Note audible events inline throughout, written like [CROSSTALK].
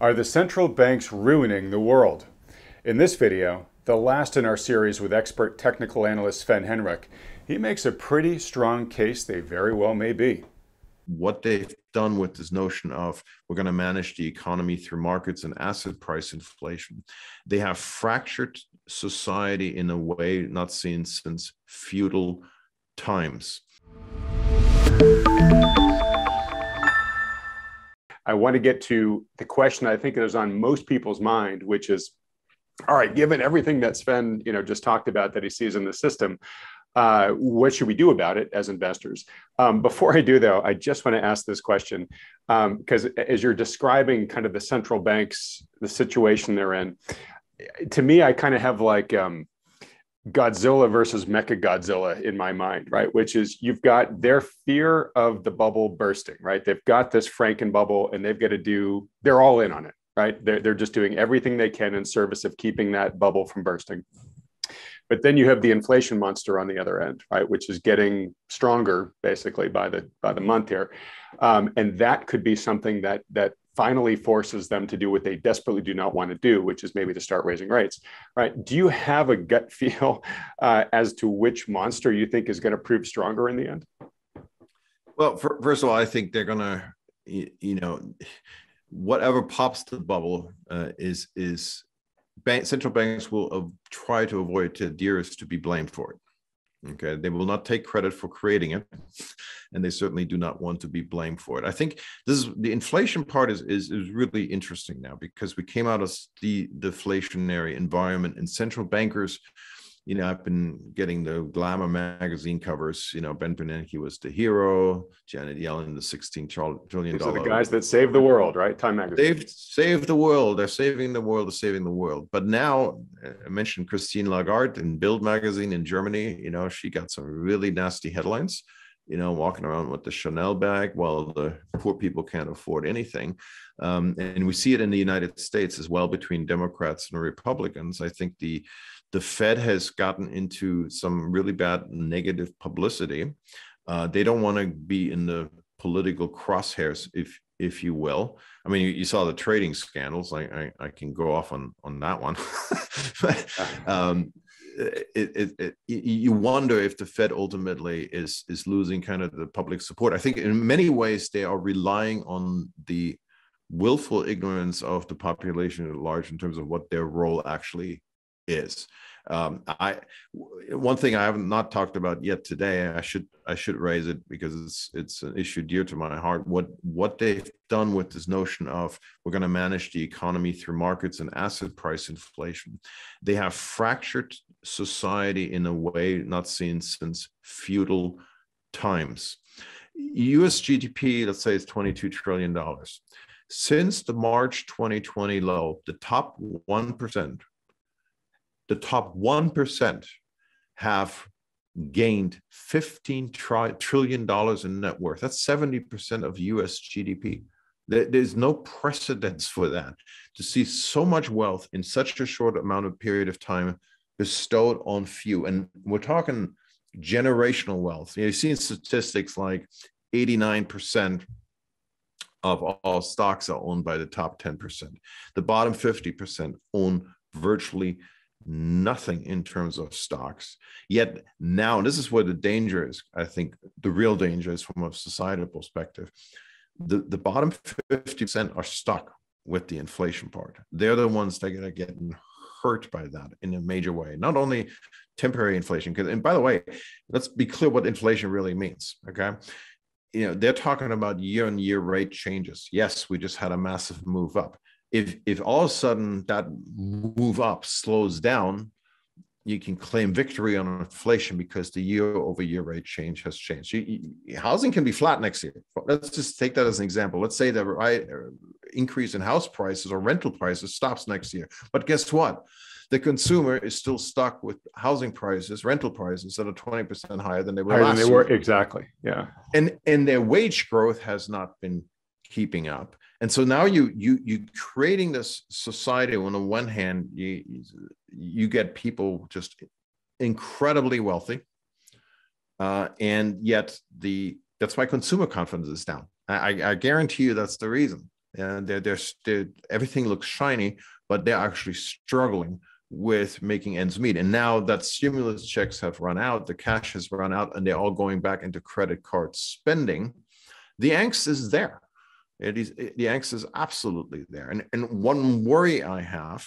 Are the central banks ruining the world? In this video, the last in our series with expert technical analyst Sven Henrich, he makes a pretty strong case they very well may be. What they've done with this notion of we're going to manage the economy through markets and asset price inflation, they have fractured society in a way not seen since feudal times. I want to get to the question I think is on most people's mind, which is, all right, given everything that Sven, you know, just talked about that he sees in the system, uh, what should we do about it as investors? Um, before I do, though, I just want to ask this question because um, as you're describing kind of the central banks, the situation they're in, to me, I kind of have like um, Godzilla versus Mecha Godzilla in my mind, right? Which is you've got their fear of the bubble bursting, right? They've got this Franken bubble and they've got to do, they're all in on it, right? They're, they're just doing everything they can in service of keeping that bubble from bursting. But then you have the inflation monster on the other end, right? Which is getting stronger basically by the by the month here. Um, and that could be something that that finally forces them to do what they desperately do not want to do, which is maybe to start raising rates. Right? Do you have a gut [LAUGHS] feel uh, as to which monster you think is going to prove stronger in the end? Well, for, first of all, I think they're going to, you know, whatever pops the bubble uh, is is bank, central banks will uh, try to avoid to dearest to be blamed for it. Okay, they will not take credit for creating it, and they certainly do not want to be blamed for it. I think this is the inflation part is is, is really interesting now because we came out of the deflationary environment, and central bankers you know, I've been getting the Glamour magazine covers. You know, Ben Bernanke was the hero, Janet Yellen, the $16 trillion. These are the guys that saved the world, right? Time magazine. They've saved the world. They're saving the world. They're saving the world. But now, I mentioned Christine Lagarde in Bild magazine in Germany. You know, she got some really nasty headlines. You know, walking around with the Chanel bag while the poor people can't afford anything. Um, and we see it in the United States as well between Democrats and Republicans. I think the the Fed has gotten into some really bad negative publicity. Uh, they don't want to be in the political crosshairs, if if you will. I mean, you, you saw the trading scandals. I, I, I can go off on on that one. [LAUGHS] um, it, it, it, you wonder if the Fed ultimately is is losing kind of the public support. I think in many ways they are relying on the willful ignorance of the population at large in terms of what their role actually is. Um, I one thing I haven't not talked about yet today. I should I should raise it because it's it's an issue dear to my heart. What what they've done with this notion of we're going to manage the economy through markets and asset price inflation. They have fractured society in a way not seen since feudal times. U.S. GDP, let's say, is twenty-two trillion dollars. Since the March 2020 low, the top 1% the top 1% have gained 15 tri- trillion dollars in net worth. That's 70% of US GDP. There's no precedence for that to see so much wealth in such a short amount of period of time bestowed on few. And we're talking generational wealth. You've seen statistics like 89% of all stocks are owned by the top 10%. The bottom 50% own virtually nothing in terms of stocks. Yet now, this is where the danger is. I think the real danger is from a societal perspective. The, the bottom 50% are stuck with the inflation part. They're the ones that are getting hurt by that in a major way. Not only temporary inflation, because and by the way, let's be clear what inflation really means. Okay. You know, they're talking about year-on-year rate changes. Yes, we just had a massive move up if if all of a sudden that move up slows down you can claim victory on inflation because the year over year rate change has changed. You, you, housing can be flat next year. Let's just take that as an example. Let's say the right uh, increase in house prices or rental prices stops next year. But guess what? The consumer is still stuck with housing prices, rental prices that are 20% higher than they were higher last than they year. were exactly. Yeah. And and their wage growth has not been keeping up and so now you you you creating this society on the one hand you you get people just incredibly wealthy uh, and yet the that's why consumer confidence is down I, I guarantee you that's the reason and they're, they're, they're everything looks shiny, but they're actually struggling with making ends meet. And now that stimulus checks have run out, the cash has run out, and they're all going back into credit card spending. The angst is there. It is it, the angst is absolutely there. And, and one worry I have,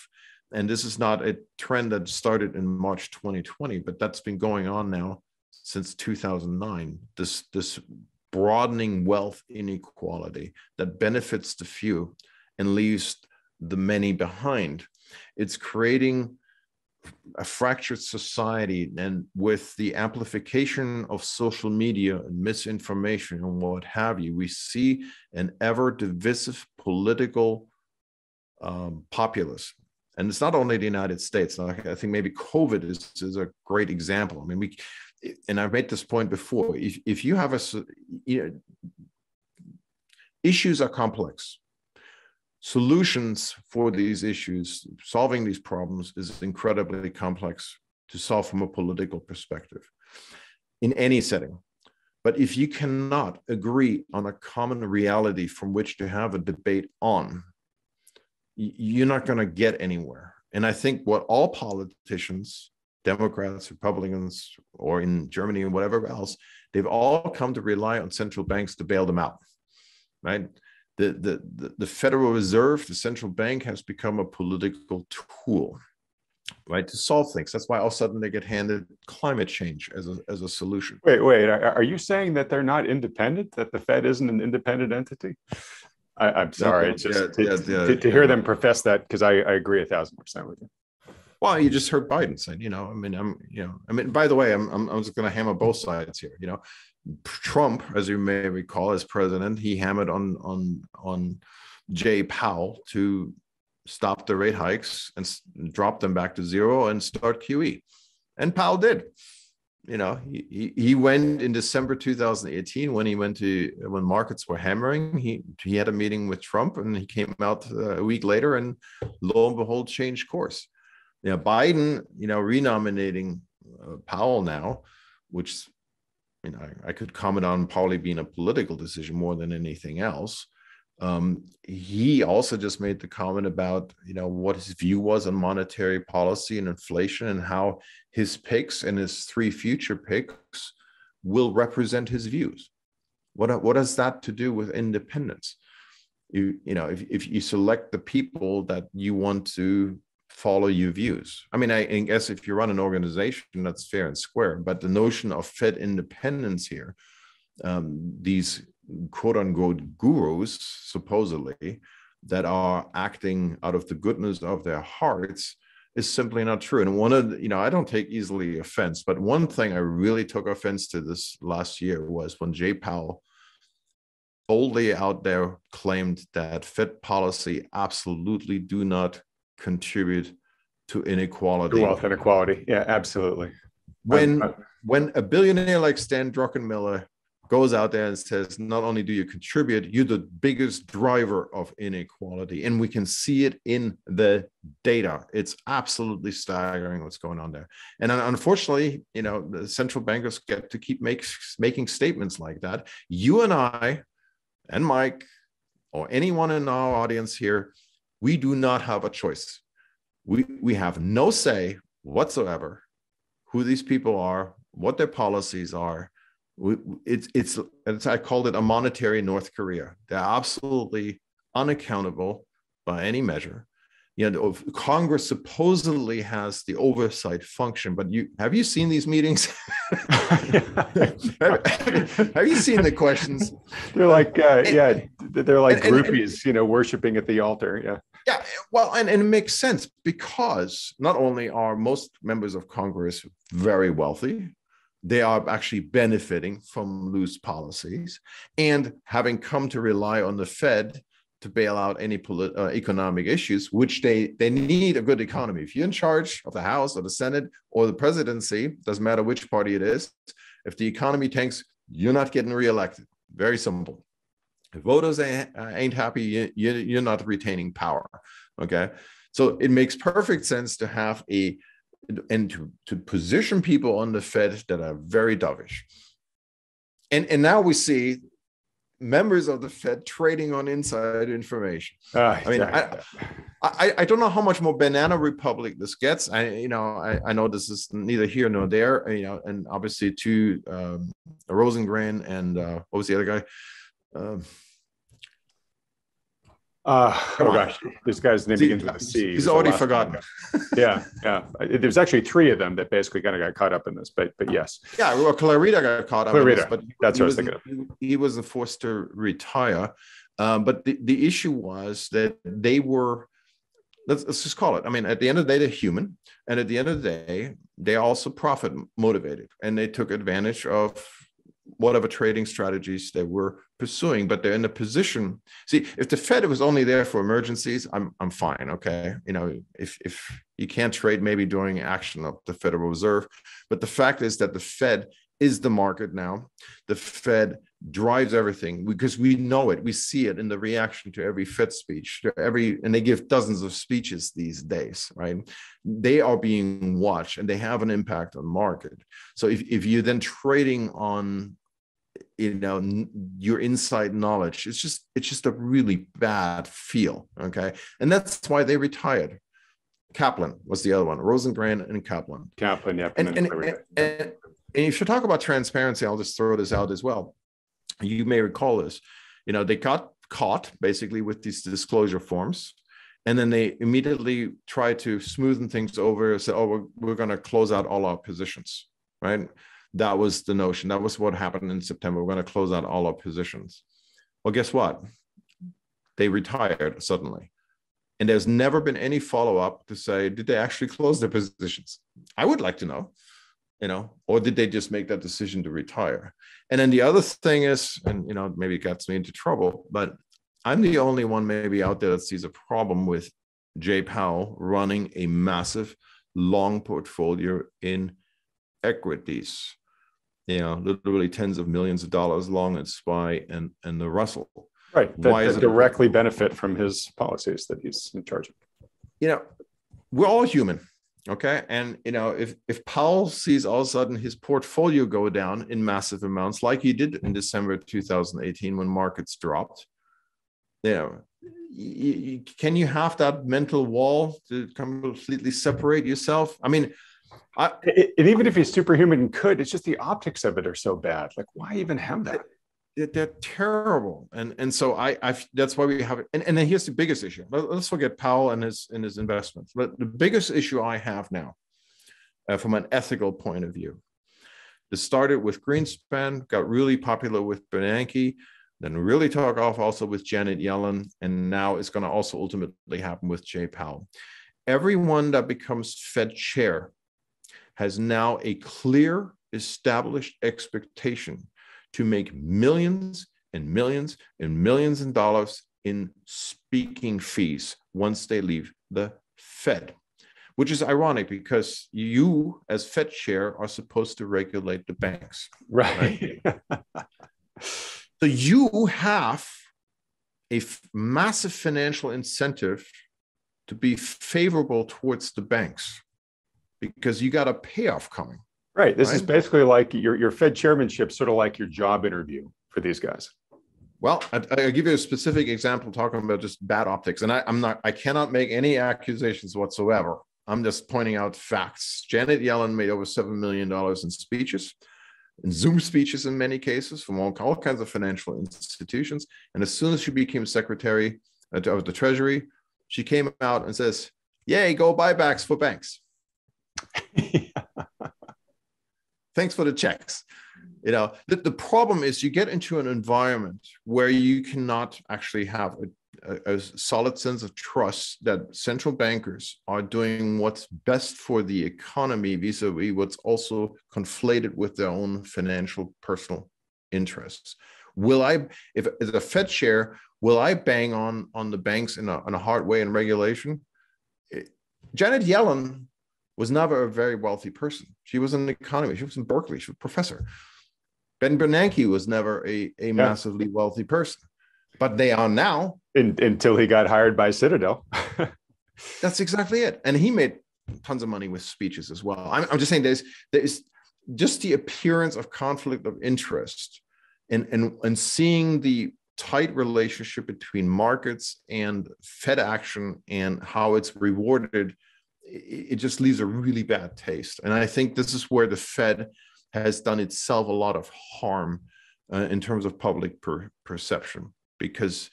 and this is not a trend that started in March 2020, but that's been going on now since 2009. This this broadening wealth inequality that benefits the few and leaves the many behind. It's creating a fractured society and with the amplification of social media and misinformation and what have you we see an ever divisive political um, populace. And it's not only the united states i think maybe covid is, is a great example. I mean we and i've made this point before if, if you have a you know, issues are complex solutions for these issues, solving these problems is incredibly complex to solve from a political perspective in any setting. But if you cannot agree on a common reality from which to have a debate on, you're not going to get anywhere. And I think what all politicians, Democrats, Republicans, or in Germany and whatever else, they've all come to rely on central banks to bail them out, right? The, the, the Federal Reserve, the central bank, has become a political tool, right, to solve things. That's why all of a sudden they get handed climate change as a, as a solution. Wait, wait, are you saying that they're not independent, that the Fed isn't an independent entity? I, am sorry, no, it's just yeah, to, yeah, to, to, hear them profess that because I, I agree a thousand percent with you. Well, you just heard Biden say, you know, I mean, I'm, you know, I mean, by the way, I'm, I'm, I'm just going to hammer both sides here. You know, Trump, as you may recall, as president, he hammered on on on Jay Powell to stop the rate hikes and drop them back to zero and start QE, and Powell did. You know, he he went in December 2018 when he went to when markets were hammering. He he had a meeting with Trump, and he came out uh, a week later, and lo and behold, changed course. Know, Biden, you know, renominating uh, Powell now, which I I, I, could comment on probably being a political decision more than anything else. Um, he also just made the comment about, you know, what his view was on monetary policy and inflation and how his picks and his three future picks will represent his views. What, what has that to do with independence? You, you know, if, if you select the people that you want to follow your views. I mean, I, I, guess if you run an organization, that's fair and square. But the notion of Fed independence here, um, these quote unquote gurus, supposedly, that are acting out of the goodness of their hearts is simply not true. And one of the, you know, I don't take easily offense, but one thing I really took offense to this last year was when Jay Powell boldly out there claimed that Fed policy absolutely do not contribute to inequality. To wealth inequality. Yeah, absolutely. When I'm, I'm, when a billionaire like Stan Druckenmiller goes out there and says, not only do you contribute, you're the biggest driver of inequality. And we can see it in the data. It's absolutely staggering what's going on there. And unfortunately, you know, the central bankers get to keep make, making statements like that. You and I and Mike or anyone in our audience here we do not have a choice. We, we have no say whatsoever who these people are, what their policies are. We, it's, it's, it's, I called it a monetary North Korea. They're absolutely unaccountable by any measure you know congress supposedly has the oversight function but you have you seen these meetings [LAUGHS] have, have, you seen the questions [LAUGHS] they're like uh, yeah they're like and, groupies and, you know worshiping at the altar yeah yeah well and, and it makes sense because not only are most members of congress very wealthy they are actually benefiting from loose policies and having come to rely on the fed to bail out any polit- uh, economic issues, which they they need a good economy. If you're in charge of the House or the Senate or the presidency, doesn't matter which party it is, if the economy tanks, you're not getting reelected. Very simple. If voters ain't, uh, ain't happy, you, you're not retaining power. Okay, so it makes perfect sense to have a and to, to position people on the Fed that are very dovish. And, and now we see members of the Fed trading on inside information. Uh, I mean, I, I, I don't know how much more banana republic this gets. I you know I, I know this is neither here nor there. You know, and obviously to um, Rosengren and uh, what was the other guy? Um, uh, oh gosh, this guy's name begins with a C. He's already forgotten. [LAUGHS] yeah, yeah. There's actually three of them that basically kind of got caught up in this, but but yes. Yeah, well, Clarida got caught up. Clarida, but that's what I was thinking of. He was forced to retire, um, but the, the issue was that they were. Let's, let's just call it. I mean, at the end of the day, they're human, and at the end of the day, they also profit motivated, and they took advantage of whatever trading strategies they were pursuing, but they're in a position. See, if the Fed was only there for emergencies, I'm I'm fine. Okay, you know, if if you can't trade maybe during action of the Federal Reserve, but the fact is that the Fed is the market now. The Fed drives everything because we know it. We see it in the reaction to every Fed speech, every and they give dozens of speeches these days, right? They are being watched and they have an impact on market. So if, if you're then trading on you know your inside knowledge. It's just it's just a really bad feel okay? And that's why they retired. Kaplan was the other one rosengren and kaplan. Kaplan yeah and, and, and, and, and if you talk about transparency i'll just throw this out as well. You may recall this. You know they got caught basically with these disclosure forms and then they immediately try to smoothen things over say oh we're, we're going to close out all our positions right that was the notion. That was what happened in september. We're going to close out all our positions. Well guess what? They retired suddenly. And there's never been any follow-up to say did they actually close their positions? I would like to know you know, or did they just make that decision to retire? And then the other thing is, and you know, maybe it gets me into trouble, but I'm the only one maybe out there that sees a problem with Jay Powell running a massive long portfolio in equities. You know, literally tens of millions of dollars long at SPY and and the Russell. Right. That, Why that directly benefit from his policies that he's in charge of. You know, we're all human Okay. And you know, if if Powell sees all of a sudden his portfolio go down in massive amounts, like he did in December 2018 when markets dropped, you know, you, you, can you have that mental wall to completely separate yourself? I mean, I, and even if he's superhuman and could, it's just the optics of it are so bad. Like, why even have that? they're terrible. And and so i i that's why we have it. And, and then here's the biggest issue. Let's forget powell and his and his investments. But the biggest issue i have now uh, from an ethical point of view it started with greenspan got really popular with bernanke then really took off also with janet yellen and now it's going to also ultimately happen with jay powell. Everyone that becomes fed chair has now a clear established expectation to make millions and millions and millions of dollars in speaking fees once they leave the Fed, which is ironic because you, as Fed chair, are supposed to regulate the banks. Right. right? so you have a massive financial incentive to be favorable towards the banks because you got a payoff coming. Right. This right? is basically like your, your Fed chairmanship, sort of like your job interview for these guys. Well, I, will give you a specific example talking about just bad optics. And I, I'm not, I cannot make any accusations whatsoever. I'm just pointing out facts. Janet Yellen made over $7 million in speeches, in Zoom speeches in many cases from all, all kinds of financial institutions. And as soon as she became secretary uh, of the Treasury, she came out and says, Yay, go buybacks for banks. [LAUGHS] thanks for the checks. You know the, the problem is you get into an environment where you cannot actually have a, a, a, solid sense of trust that central bankers are doing what's best for the economy vis-a-vis what's also conflated with their own financial personal interests. Will i if as a fed chair will i bang on on the banks in a, in a hard way in regulation? Eh, Janet yellen was never a very wealthy person. She was an economist. She was in Berkeley. She was a professor. Ben Bernanke was never a, a yeah. massively wealthy person, but they are now. In, until he got hired by Citadel. [LAUGHS] That's exactly it. And he made tons of money with speeches as well. I'm, I'm just saying there's there's just the appearance of conflict of interest and and and seeing the tight relationship between markets and Fed action and how it's rewarded, it, just leaves a really bad taste. And I think this is where the Fed has done itself a lot of harm uh, in terms of public per- perception, because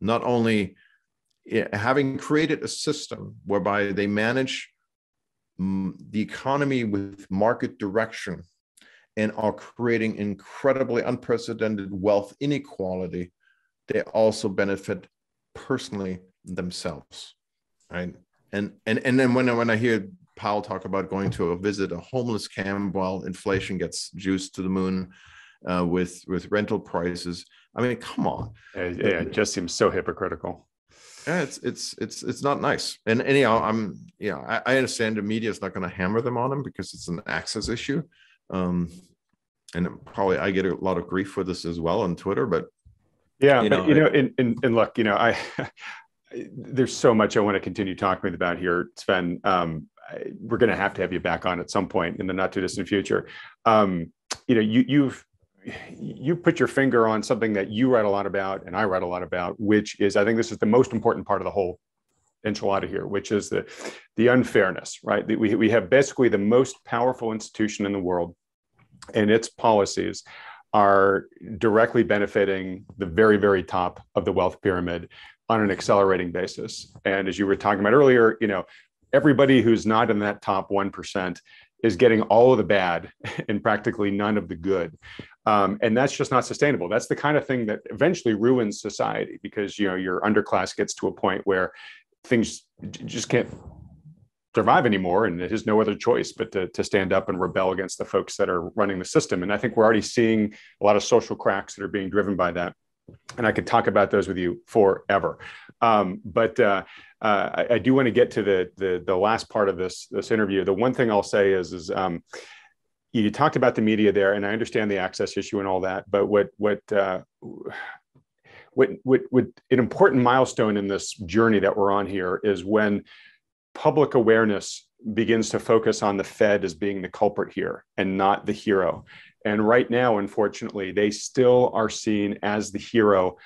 not only having created a system whereby they manage mm, the economy with market direction and are creating incredibly unprecedented wealth inequality, they also benefit personally themselves, right? And and and then when I, when I hear Powell talk about going to a visit a homeless camp while inflation gets juiced to the moon uh, with with rental prices, I mean, come on, yeah, yeah, it just seems so hypocritical. Yeah, it's it's it's it's not nice. And anyhow, I'm yeah, I, I understand the media is not going to hammer them on them because it's an access issue. Um, and probably I get a lot of grief for this as well on Twitter, but yeah, you but know, you know, and, and, and look, you know, I [LAUGHS] there's so much I want to continue talking about here, Sven. Um, we're going to have to have you back on at some point in the not too distant future. Um, you know, you, you've you put your finger on something that you write a lot about and I write a lot about, which is I think this is the most important part of the whole enchilada here, which is the the unfairness, right? We, we have basically the most powerful institution in the world and its policies are directly benefiting the very, very top of the wealth pyramid on an accelerating basis. And as you were talking about earlier, you know, everybody who's not in that top 1% is getting all of the bad [LAUGHS] and practically none of the good. Um, and that's just not sustainable. That's the kind of thing that eventually ruins society because, you know, your underclass gets to a point where things just can't survive anymore and it has no other choice but to, to stand up and rebel against the folks that are running the system and i think we're already seeing a lot of social cracks that are being driven by that and i could talk about those with you forever. Um, but uh, uh, I, I, do want to get to the, the, the last part of this this interview. The one thing i'll say is is um, you talked about the media there and i understand the access issue and all that but what what uh, what, what, what an important milestone in this journey that we're on here is when public awareness begins to focus on the Fed as being the culprit here and not the hero. And right now, unfortunately, they still are seen as the hero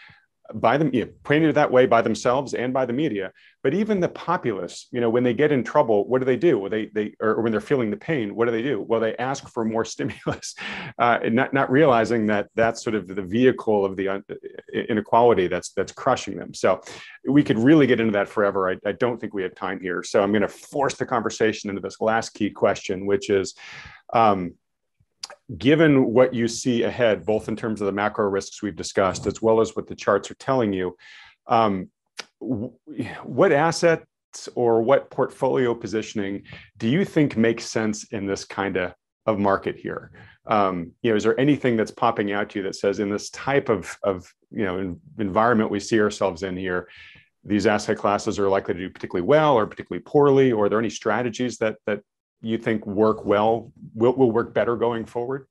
by them, you know, painted that way by themselves and by the media. But even the populace, you know, when they get in trouble, what do they do? Well, they they or when they're feeling the pain, what do they do? Well, they ask for more [LAUGHS] stimulus, uh, and not not realizing that that's sort of the vehicle of the uh, inequality that's that's crushing them. So we could really get into that forever. I, I don't think we have time here. So I'm going to force the conversation into this last key question, which is. Um, given what you see ahead, both in terms of the macro risks we've discussed, as well as what the charts are telling you, um, what assets or what portfolio positioning do you think makes sense in this kind of, of market here? Um, you know, is there anything that's popping out to you that says in this type of, of you know environment we see ourselves in here, these asset classes are likely to do particularly well or particularly poorly? Or are there any strategies that that you think work well, will, will work better going forward?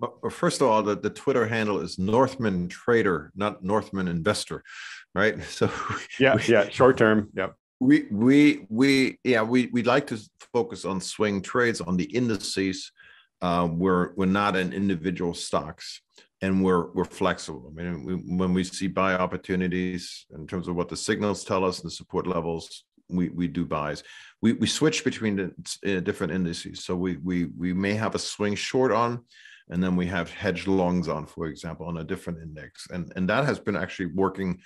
Well, first of all, the, the Twitter handle is Northman Trader, not Northman Investor, right? [LAUGHS] So yeah, we, yeah, short term, yeah. We we we yeah we we like to focus on swing trades on the indices. Uh, we're we're not in individual stocks, and we're we're flexible. I mean, we, when we see buy opportunities in terms of what the signals tell us and the support levels, we we do buys. We we switch between the uh, different indices. So we we we may have a swing short on, and then we have hedge longs on, for example, on a different index, and and that has been actually working.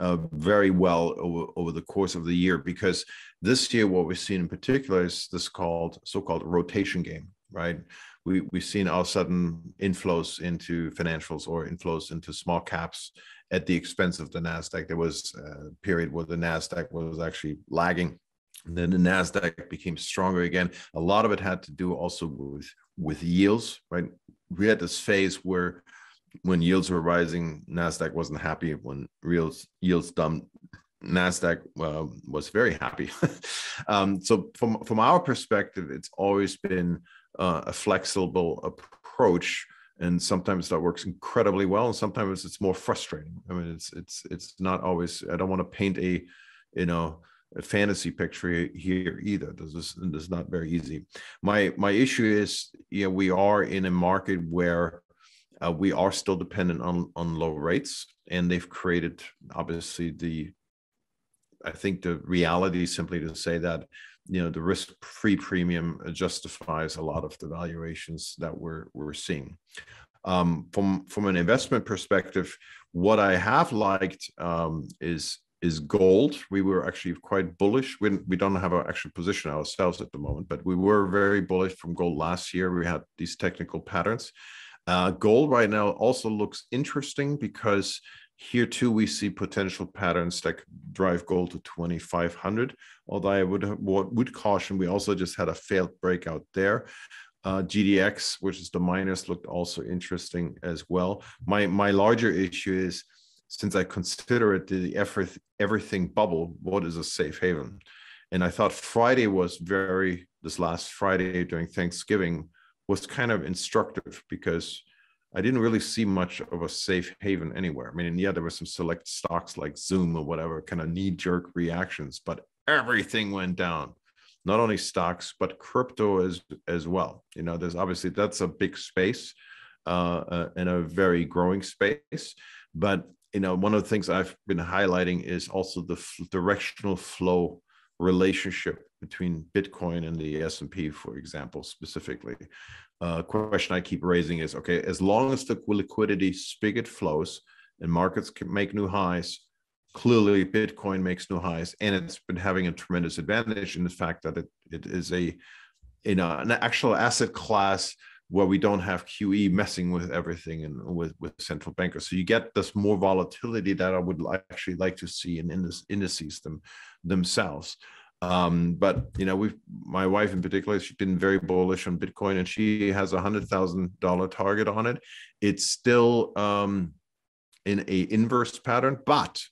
Uh, very well over, over the course of the year because this year what we've seen in particular is this called so-called rotation game right we, we've seen all sudden inflows into financials or inflows into small caps at the expense of the Nasdaq. There was a period where the Nasdaq was actually lagging. And then the Nasdaq became stronger again. A lot of it had to do also with with yields, right? We had this phase where when yields were rising, Nasdaq wasn't happy. When yields yields dumped, Nasdaq uh, was very happy. [LAUGHS] um, so from from our perspective, it's always been uh, a flexible approach and sometimes that works incredibly well and sometimes it's more frustrating i mean it's it's it's not always i don't want to paint a you know a fantasy picture here either this is this is not very easy my my issue is know we are in a market where Uh, we are still dependent on on low rates, and they've created obviously the. I think the reality is simply to say that you know the risk-free premium justifies a lot of the valuations that we're we're seeing. Um, from from an investment perspective, what I have liked um, is is gold. We were actually quite bullish. We, we don't have an actual position ourselves at the moment, but we were very bullish from gold last year. We had these technical patterns. Uh, gold right now also looks interesting because here too we see potential patterns that drive gold to 2500 although i would would caution we also just had a failed breakout there uh, gdx which is the miners looked also interesting as well my my larger issue is since I consider it the effort, everything bubble, what is a safe haven? And I thought Friday was very, this last Friday during Thanksgiving was kind of instructive because I didn't really see much of a safe haven anywhere. I mean, yeah, there were some select stocks like Zoom or whatever, kind of knee jerk reactions, but everything went down. Not only stocks, but crypto as as well. You know, there's obviously that's a big space uh, uh, and a very growing space. But you know, one of the things I've been highlighting is also the f- directional flow relationship between Bitcoin and the S&P, for example, specifically. Uh, question I keep raising is, okay, as long as the liquidity spigot flows and markets can make new highs, clearly Bitcoin makes new highs, and it's been having a tremendous advantage in the fact that it, it is a, you know, an actual asset class where we don't have QE messing with everything and with, with central bankers. So you get this more volatility that I would actually like to see in this indices them, themselves. Um, but you know, we've my wife in particular, she's been very bullish on Bitcoin, and she has a hundred thousand dollar target on it. It's still um, in a inverse pattern, but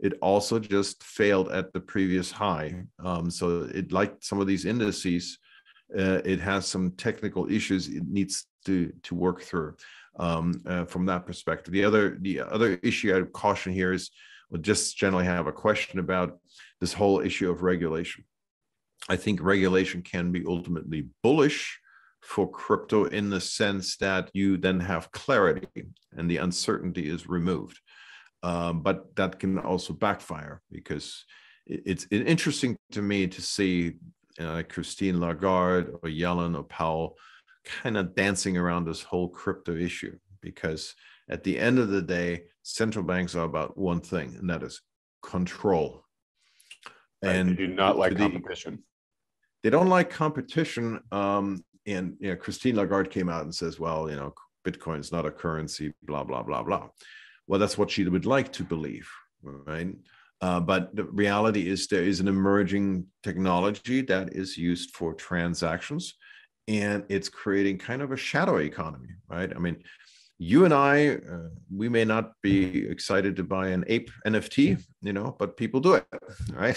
it also just failed at the previous high. Um, so it like some of these indices uh, it has some technical issues it needs to to work through um, uh, from that perspective. The other the other issue I would caution here is just generally have a question about this whole issue of regulation. I think regulation can be ultimately bullish for crypto in the sense that you then have clarity and the uncertainty is removed. Um, but that can also backfire because it's interesting to me to see uh, Christine Lagarde or Yellen or Powell kind of dancing around this whole crypto issue because at the end of the day, central banks are about one thing, and that is control. Right, and they do not like the, competition. They don't like competition. Um, and you know, Christine Lagarde came out and says, "Well, you know, Bitcoin is not a currency." Blah blah blah blah. Well, that's what she would like to believe, right? Uh, but the reality is there is an emerging technology that is used for transactions and it's creating kind of a shadow economy, right? I mean, you and I, uh, we may not be excited to buy an ape NFT, you know, but people do it, right?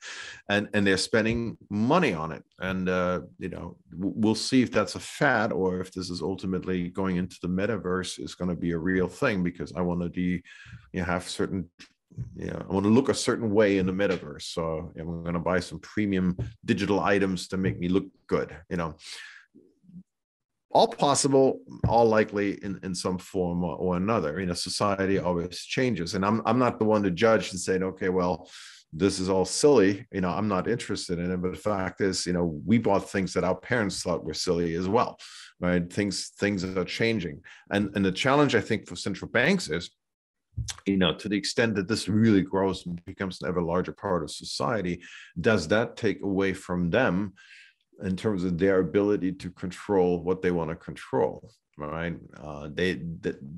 [LAUGHS] and and they're spending money on it, and uh, you know, we'll see if that's a fad or if this is ultimately going into the metaverse is going to be a real thing because I want to be, you know, have certain yeah, I want to look a certain way in the metaverse. So I'm going to buy some premium digital items to make me look good. You know, all possible, all likely in, in some form or, or another. You know, society always changes, and I'm I'm not the one to judge and say, okay, well, this is all silly. You know, I'm not interested in it. But the fact is, you know, we bought things that our parents thought were silly as well, right? Things things are changing, and and the challenge I think for central banks is you know, to the extent that this really grows and becomes an ever larger part of society, does that take away from them in terms of their ability to control what they want to control? Right? Uh, they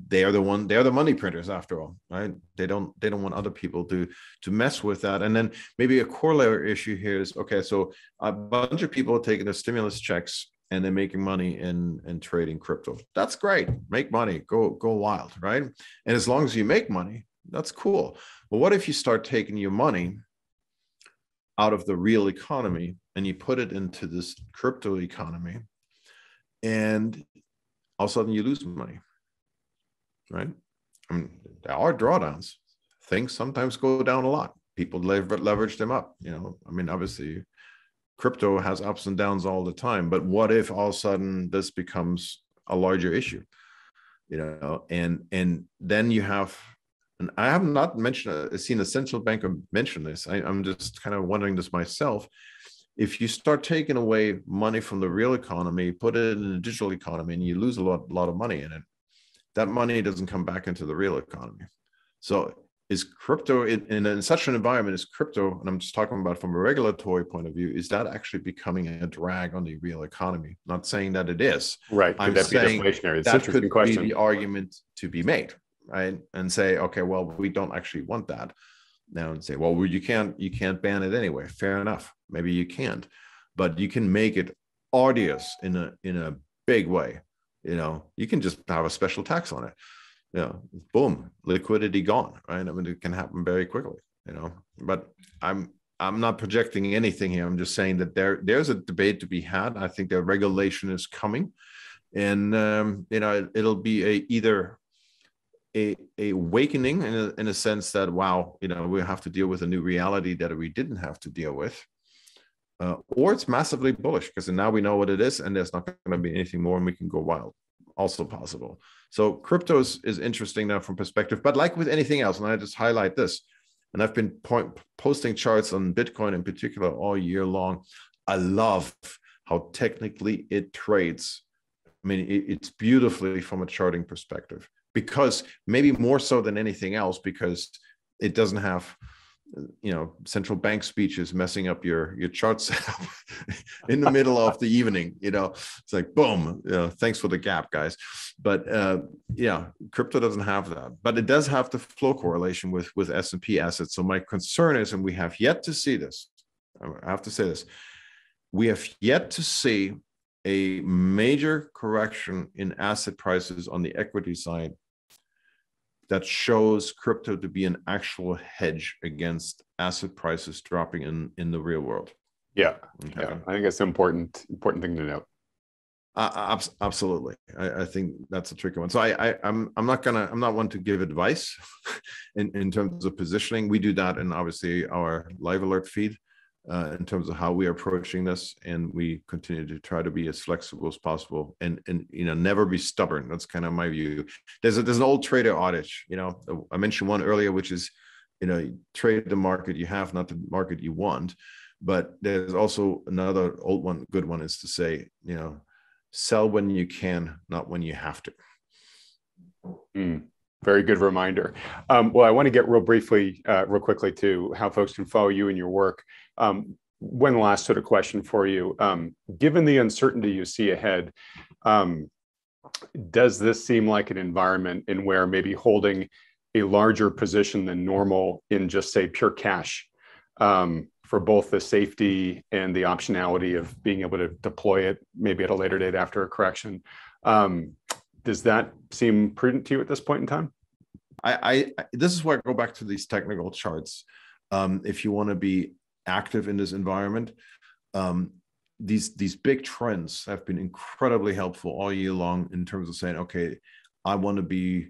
they are the one they are the money printers after all, right? They don't they don't want other people to to mess with that. And then maybe a corollary issue here is okay. So a bunch of people are taking the stimulus checks and then making money in in trading crypto. That's great. Make money. Go go wild, right? And as long as you make money, that's cool. But what if you start taking your money out of the real economy and you put it into this crypto economy and all of a sudden you lose money, right? I mean, there are drawdowns. Things sometimes go down a lot. People leverage them up. You know, I mean, obviously, crypto has ups and downs all the time. But what if all of a sudden this becomes a larger issue? you know, and and then you have, and I have not mentioned uh, seen a central banker mention this. I, I'm just kind of wondering this myself. If you start taking away money from the real economy, put it in the digital economy, and you lose a lot, lot of money in it, that money doesn't come back into the real economy. So is crypto in, in, in, such an environment is crypto and i'm just talking about from a regulatory point of view is that actually becoming a drag on the real economy not saying that it is right i'm that saying that could question. be the argument to be made right and say okay well we don't actually want that now and say well you can't you can't ban it anyway fair enough maybe you can't but you can make it arduous in a in a big way you know you can just have a special tax on it yeah, boom, liquidity gone, right? I mean, it can happen very quickly, you know. But I'm I'm not projecting anything here. I'm just saying that there there's a debate to be had. I think the regulation is coming, and um, you know, it, will be a either a, a awakening in a, in a sense that wow, you know, we have to deal with a new reality that we didn't have to deal with. Uh, or it's massively bullish because now we know what it is and there's not going to be anything more and we can go wild also possible so crypto is, is interesting now from perspective, but like with anything else, and I just highlight this, and I've been point, posting charts on Bitcoin in particular all year long. I love how technically it trades. I mean, it, it's beautifully from a charting perspective because maybe more so than anything else because it doesn't have you know central bank speeches messing up your your chart [LAUGHS] setup in the middle of the evening you know? It's like boom you know, thanks for the gap guys. But uh yeah crypto doesn't have that. But it does have the flow correlation with with s&p assets. So my concern is and we have yet to see this i have to say this we have yet to see a major correction in asset prices on the equity side that shows crypto to be an actual hedge against asset prices dropping in in the real world. Yeah, okay. yeah. I think it's an important important thing to note. Uh, absolutely, I, I, think that's a tricky one. So I, I, am I'm, I'm not gonna I'm not one to give advice [LAUGHS] in in terms of positioning. We do that in obviously our live alert feed, uh, in terms of how we are approaching this and we continue to try to be as flexible as possible and and you know never be stubborn. That's kind of my view. There's a, there's an old trader adage you know i mentioned one earlier which is you know trade the market you have not the market you want. But there's also another old one good one is to say you know sell when you can not when you have to. Mm very good reminder. Um, well, I want to get real briefly, uh, real quickly to how folks can follow you and your work. Um, one last sort of question for you. Um, given the uncertainty you see ahead, um, does this seem like an environment in where maybe holding a larger position than normal in just say pure cash um, for both the safety and the optionality of being able to deploy it maybe at a later date after a correction? Um, does that seem prudent to you at this point in time? I, I this is where I go back to these technical charts. Um, if you want to be active in this environment. Um, these these big trends have been incredibly helpful all year long in terms of saying, okay, I want to be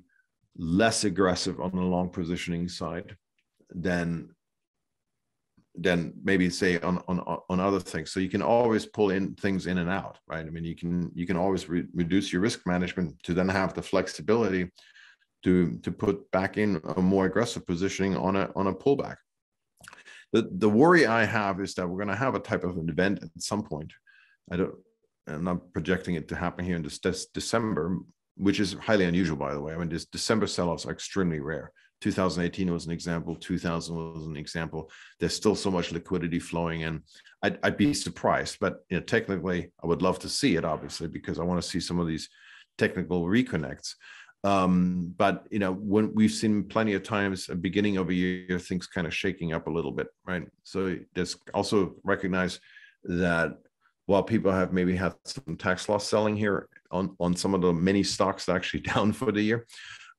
less aggressive on the long positioning side than than maybe say on on on other things so you can always pull in things in and out right i mean you can you can always re- reduce your risk management to then have the flexibility to to put back in a more aggressive positioning on a on a pullback the the worry I have is that we're going to have a type of an event at some point. I don't. I'm not projecting it to happen here in this, this December, which is highly unusual, by the way. I mean, this December sell-offs are extremely rare. 2018 was an example. 2000 was an example. There's still so much liquidity flowing in. I'd, I'd be surprised, but you know, technically, I would love to see it, obviously, because I want to see some of these technical reconnects. Um, but you know, when we've seen plenty of times, at beginning of a year, things kind of shaking up a little bit, right? So just also recognize that while people have maybe had some tax loss selling here on on some of the many stocks that actually [LAUGHS] down for the year,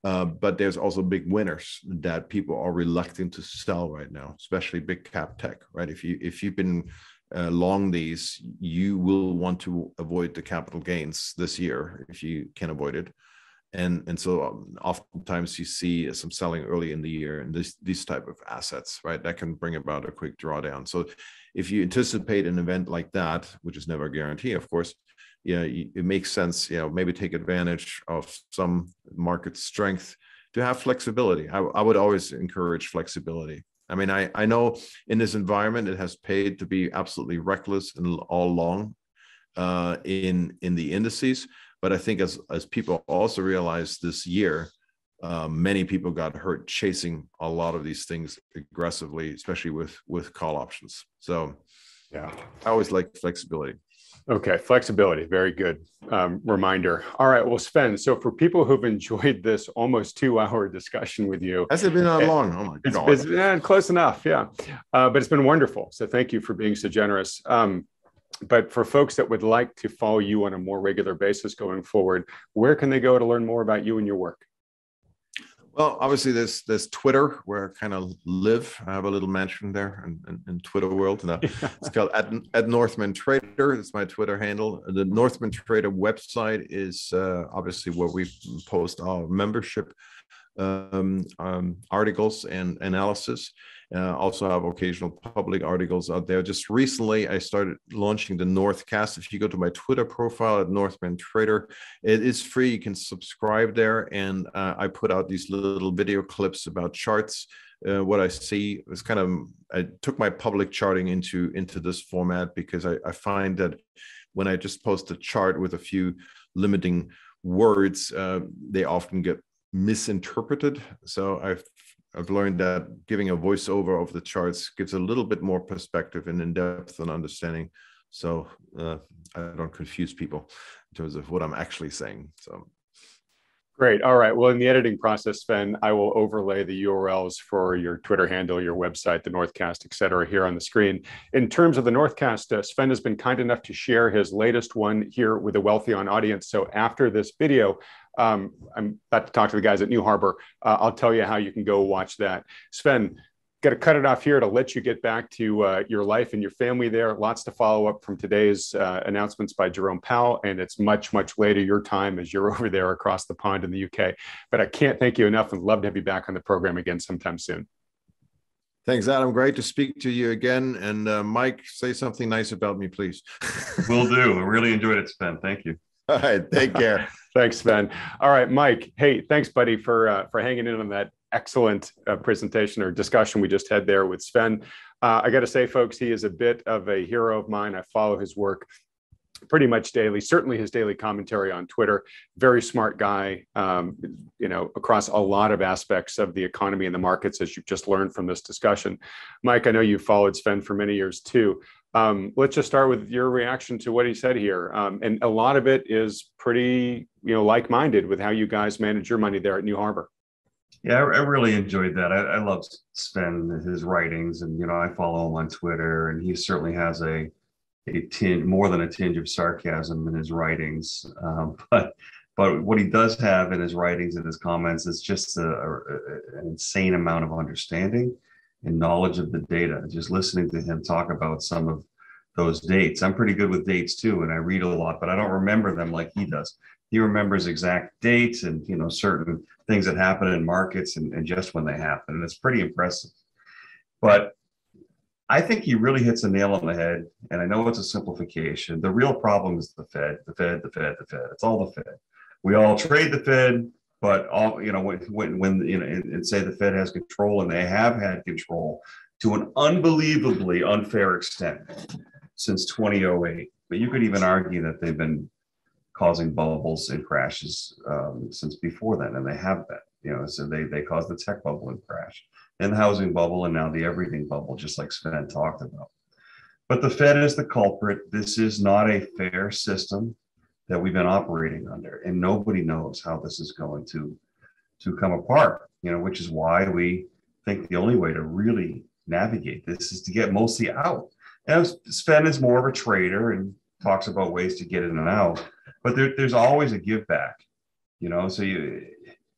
uh, but there's also big winners that people are reluctant to sell right now, especially big cap tech, right? If you if you've been uh, long these, you will want to avoid the capital gains this year if you can avoid it. And and so um, oftentimes you see some selling early in the year and this these type of assets right? That can bring about a quick drawdown. So if you anticipate an event like that which is never a guarantee of course you know, it makes sense, you know, maybe take advantage of some market strength to have flexibility. I, I would always encourage flexibility. I mean, I, I know in this environment it has paid to be absolutely reckless and all along uh, in in the indices, but I think as as people also realize this year, uh, many people got hurt chasing a lot of these things aggressively, especially with with call options. So, yeah, I always like flexibility. Okay, flexibility. Very good um, reminder. All right, well, Sven. So for people who've enjoyed this almost two-hour [LAUGHS] discussion with you, has it been that long? Oh my god, it's, it's close enough. Yeah, uh, but it's been wonderful. So thank you for being so generous. Um, but for folks that would like to follow you on a more regular basis going forward, where can they go to learn more about you and your work? Well, obviously, there's there's Twitter where I kind of live. I have a little mansion there in, in, in Twitter world, and uh, [LAUGHS] it's called at, at Northman Trader. It's my Twitter handle. The Northman Trader website is uh, obviously where we post our membership um, um, articles and analysis. Uh, also have occasional public articles out there. Just recently, I started launching the Northcast. If you go to my Twitter profile at Northman Trader, it is free. You can subscribe there, and uh, I put out these little video clips about charts. Uh, what I see is kind of I took my public charting into into this format because I, I find that when I just post a chart with a few limiting words, uh, they often get misinterpreted. So I've I've learned that giving a voiceover of the charts gives a little bit more perspective and in depth and understanding. So uh, I don't confuse people in terms of what I'm actually saying. So Great. All right. Well, in the editing process, Sven, I will overlay the URLs for your Twitter handle, your website, the Northcast, et cetera, here on the screen. In terms of the Northcast, uh, Sven has been kind enough to share his latest one here with a Wealthion audience. So after this video, um, I'm about to talk to the guys at New Harbor. Uh, I'll tell you how you can go watch that. Sven, got to cut it off here to let you get back to uh, your life and your family there. Lots to follow up from today's uh, announcements by Jerome Powell, and it's much, much later your time as you're [LAUGHS] over there across the pond in the UK. But I can't thank you enough and love to have you back on the program again sometime soon. Thanks, Adam. Great to speak to you again. And uh, Mike, say something nice about me, please. [LAUGHS] Will do. I really enjoyed it, Sven. Thank you. All right. Take care. [LAUGHS] thanks, Sven. All right, Mike. Hey, thanks, buddy, for uh, for hanging in on that excellent uh, presentation or discussion we just had there with Sven. Uh, I got to say, folks, he is a bit of a hero of mine. I follow his work pretty much daily, certainly his daily commentary on Twitter. Very smart guy, um, you know, across a lot of aspects of the economy and the markets, as you've just learned from this discussion. Mike, I know you've followed Sven for many years too. Um, let's just start with your reaction to what he said here. Um, and a lot of it is pretty, you know, like-minded with how you guys manage your money there at New Harbor. Yeah, I, really enjoyed that. I, I love Sven his writings, and you know, I follow him on Twitter, and he certainly has a a tinge, more than a tinge of sarcasm in his writings. Um, [LAUGHS] but but what he does have in his writings and his comments is just a, a, an insane amount of understanding and knowledge of the data. Just listening to him talk about some of those dates. I'm pretty good with dates too, and I read a lot, but I don't remember them like he does. He remembers exact dates and you know certain things that happen in markets and, and just when they happen, and it's pretty impressive. But I think he really hits a nail on the head. And I know it's a simplification. The real problem is the Fed, the Fed, the Fed, the Fed. It's all the Fed. We all trade the Fed, but all you know when when, you know and, and say the Fed has control, and they have had control to an unbelievably unfair extent since 2008. But you could even argue that they've been causing bubbles and crashes um, since before then, and they have been. You know, so they they caused the tech bubble and crash and the housing bubble and now the everything bubble, just like Sven talked about. But the Fed is the culprit. This is not a fair system that we've been operating under, and nobody knows how this is going to to come apart. You know, which is why we think the only way to really navigate this is to get mostly out. And Sven is more of a trader and talks about ways to get in and out, but there, there's always a give back. You know, so you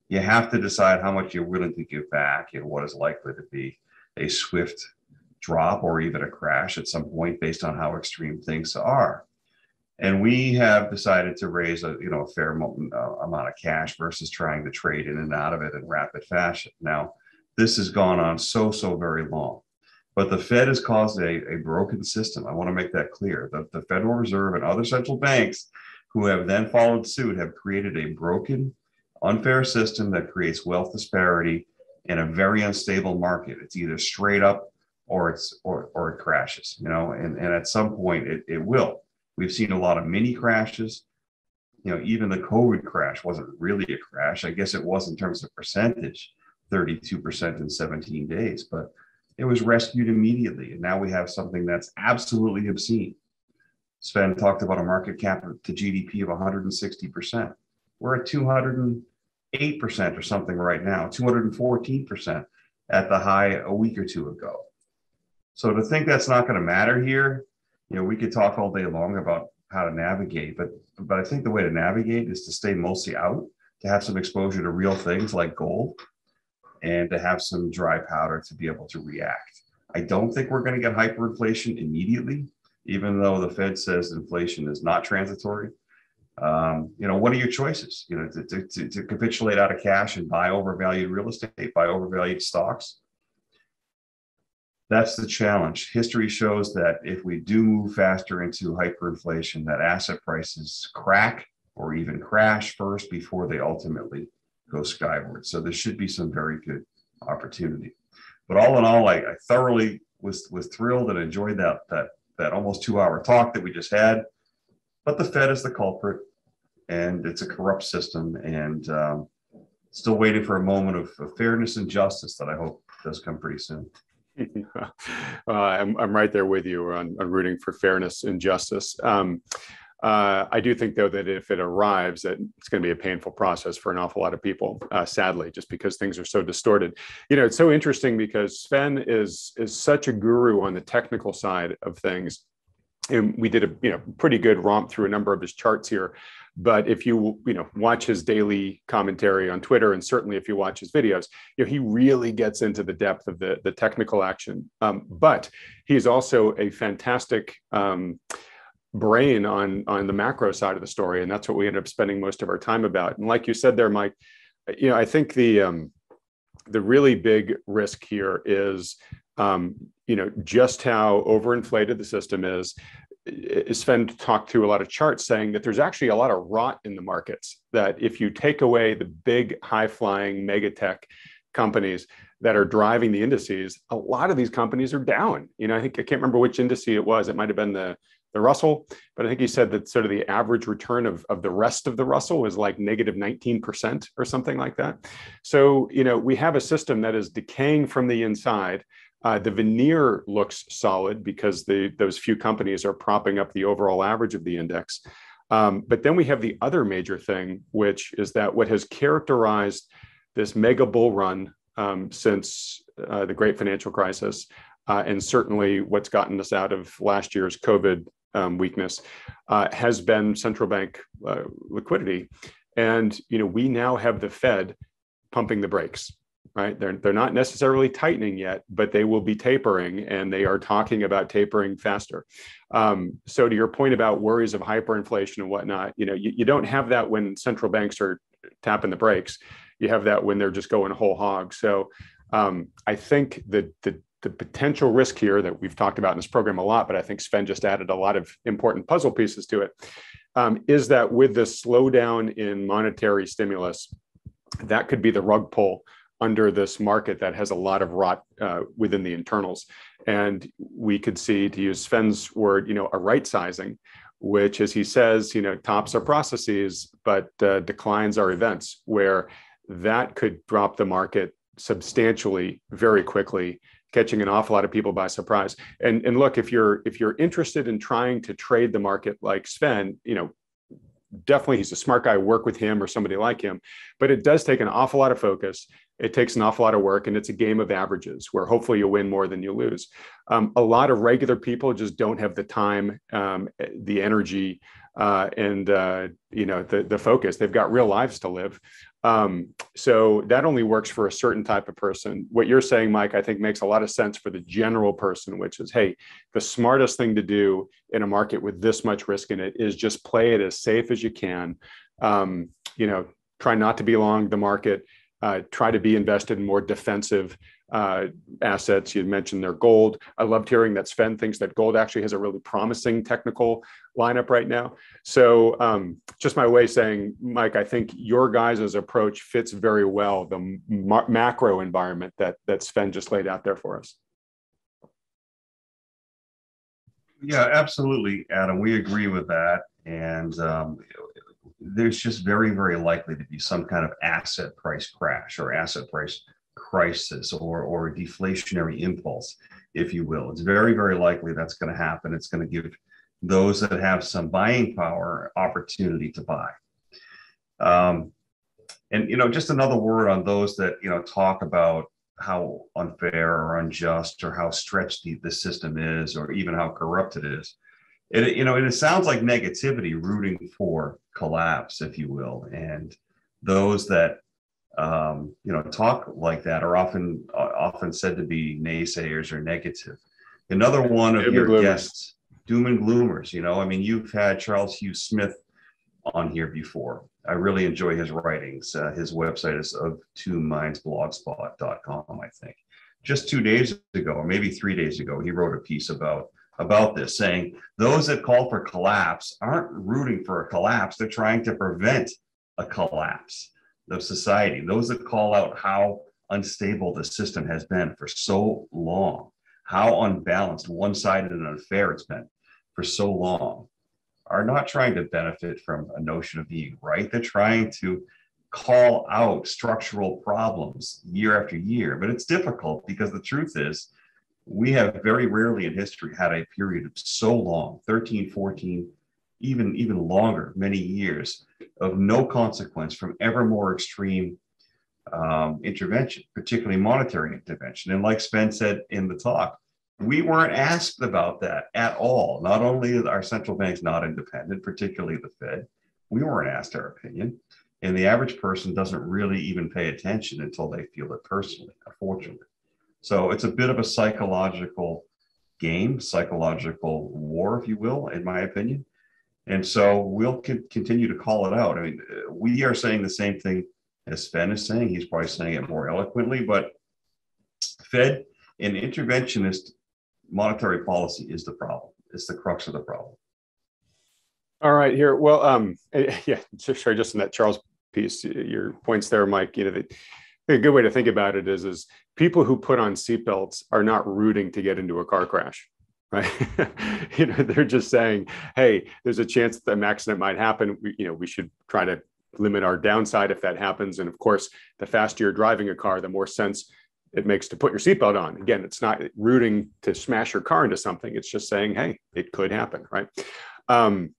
you have to decide how much you're willing to give back and what is likely to be a swift drop or even a crash at some point based on how extreme things are. And we have decided to raise a you know a fair uh, amount of cash versus trying to trade in and out of it in rapid fashion. Now, this has gone on so so very long, but the Fed has caused a, a broken system. I want to make that clear. The, the Federal Reserve and other central banks who have then followed suit have created a broken, unfair system that creates wealth disparity in a very unstable market. It's either straight up or it's or or it crashes, you know, and, and at some point it, it will. We've seen a lot of mini crashes. You know, even the COVID crash wasn't really a crash. I guess it was in terms of percentage, 32% in 17 days, but it was rescued immediately. And now we have something that's absolutely obscene. Sven talked about a market cap to GDP of 160%. We're at 208% or something right now, 214% at the high a week or two ago. So to think that's not going to matter here, you know, we could talk all day long about how to navigate, but but I think the way to navigate is to stay mostly out, to have some exposure to real things like gold, and to have some dry powder to be able to react. I don't think we're going to get hyperinflation immediately, even though the Fed says inflation is not transitory. Um, you know, what are your choices? You know, to, to, to capitulate out of cash and buy overvalued real estate, buy overvalued stocks, that's the challenge. History shows that if we do move faster into hyperinflation, that asset prices crack or even crash first before they ultimately go skyward. So there should be some very good opportunity. But all in all, I, I thoroughly was was thrilled and enjoyed that that that almost two hour talk that we just had. But the Fed is the culprit, and it's a corrupt system, and um, still waiting for a moment of, of fairness and justice that I hope does come pretty soon. [LAUGHS] I'm, I'm right there with you on, on rooting for fairness and justice. Um, uh, I do think, though, that if it arrives, that it's going to be a painful process for an awful lot of people. Uh, sadly, just because things are so distorted. You know, it's so interesting because Sven is is such a guru on the technical side of things, and we did a you know pretty good romp through a number of his charts here. But if you you know watch his daily commentary on Twitter, and certainly if you watch his videos, you know he really gets into the depth of the the technical action. Um, but he's also a fantastic. Um, brain on on the macro side of the story and that's what we end up spending most of our time about and like you said there mike you know i think the um the really big risk here is um you know just how overinflated the system is Uh, Sven talked through a lot of charts saying that there's actually a lot of rot in the markets. That if you take away the big, high flying mega tech companies that are driving the indices, a lot of these companies are down. You know, I think I can't remember which indice it was. It might have been the the Russell, but I think he said that sort of the average return of, of the rest of the Russell was like negative 19% or something like that. So, you know, we have a system that is decaying from the inside uh, the veneer looks solid because the, those few companies are propping up the overall average of the index. Um, but then we have the other major thing, which is that what has characterized this mega bull run um, since uh, the great financial crisis, uh, and certainly what's gotten us out of last year's COVID um, weakness, uh, has been central bank uh, liquidity. And you know, we now have the Fed pumping the brakes right? They're, they're not necessarily tightening yet, but they will be tapering and they are talking about tapering faster. Um, so to your point about worries of hyperinflation and whatnot, you know, you, you don't have that when central banks are tapping the brakes. You have that when they're just going whole hog. So um, I think that the, the potential risk here that we've talked about in this program a lot, but I think Sven just added a lot of important puzzle pieces to it, um, is that with the slowdown in monetary stimulus, that could be the rug pull under this market that has a lot of rot uh, within the internals. And we could see, to use Sven's word, you know, a right sizing, which, as he says, you know, tops are processes, but uh, declines are events, where that could drop the market substantially very quickly catching an awful lot of people by surprise and and look if you're if you're interested in trying to trade the market like sven you know definitely he's a smart guy work with him or somebody like him but it does take an awful lot of focus. It takes an awful lot of work and it's a game of averages where hopefully you win more than you lose. Um, a lot of regular people just don't have the time um, the energy uh, and uh, you know the, the focus they've got real lives to live. Um, so that only works for a certain type of person. What you're saying mike i think makes a lot of sense for the general person which is hey the smartest thing to do in a market with this much risk in it is just play it as safe as you can. Um, you know try not to be long the market uh, try to be invested in more defensive uh, assets. You mentioned their gold. I loved hearing that Sven thinks that gold actually has a really promising technical lineup right now. So, um, just my way of saying, Mike, I think your guys' approach fits very well the ma- macro environment that that Sven just laid out there for us. Yeah, absolutely, Adam. We agree with that, and um, there's just very, very likely to be some kind of asset price crash or asset price crisis or, or deflationary impulse, if you will. It's very, very likely that's going to happen. It's going to give those that have some buying power opportunity to buy. Um, and you know, just another word on those that you know talk about how unfair or unjust or how stretched the, the system is, or even how corrupt it is. It you know, and it sounds like negativity rooting for collapse, if you will, and those that um, you know talk like that are often uh, often said to be naysayers or negative. Another one of doom your guests, doom and gloomers. You know, I mean, you've had Charles Hugh Smith on here before. I really enjoy his writings. Uh, his website is of two minds blogspot.com, I think. Just two days ago, or maybe three days ago, he wrote a piece about about this, saying those that call for collapse aren't rooting for a collapse; they're trying to prevent a collapse of society, those that call out how unstable the system has been for so long, how unbalanced, one sided, and unfair it's been for so long, are not trying to benefit from a notion of being right. They're trying to call out structural problems year after year. But it's difficult because the truth is, we have very rarely in history had a period of so long 13, 14, even, even longer, many years of no consequence from ever more extreme um, intervention, particularly monetary intervention. And like Sven said in the talk, we weren't asked about that at all. Not only are central banks not independent, particularly the Fed, we weren't asked our opinion. And the average person doesn't really even pay attention until they feel it personally, unfortunately. So it's a bit of a psychological game, psychological war, if you will, in my opinion. And so we'll continue to call it out. I mean, we are saying the same thing as Sven is saying. He's probably saying it more eloquently, but Fed and interventionist monetary policy is the problem. It's the crux of the problem. All right, here. Well, um, [LAUGHS] yeah, sorry, just in that Charles piece, your points there, Mike. You know, a good way to think about it is, is people who put on seatbelts are not rooting to get into a car crash right? [LAUGHS] You know they're just saying hey there's a chance that an accident might happen. We, you know we should try to limit our downside if that happens. And of course the faster you're driving a car the more sense it makes to put your seatbelt on. Again it's not rooting to smash your car into something. It's just saying hey it could happen right? Um,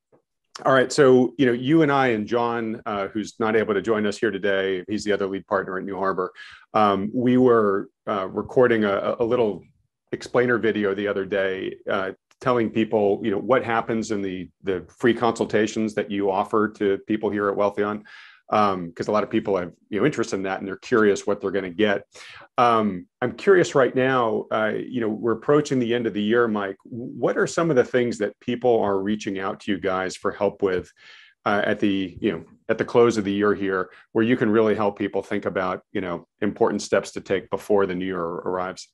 all right so you know you and i and john uh, who's not able to join us here today he's the other lead partner at new harbor um, we were uh, recording a, a little explainer video the other day uh, telling people you know what happens in the the free consultations that you offer to people here at Wealthion because um, a lot of people have you know interest in that and they're curious what they're going to get. Um, I'm curious right now. Uh, you know, we're approaching the end of the year, Mike. What are some of the things that people are reaching out to you guys for help with uh, at the you know at the close of the year here, where you can really help people think about you know important steps to take before the new year arrives?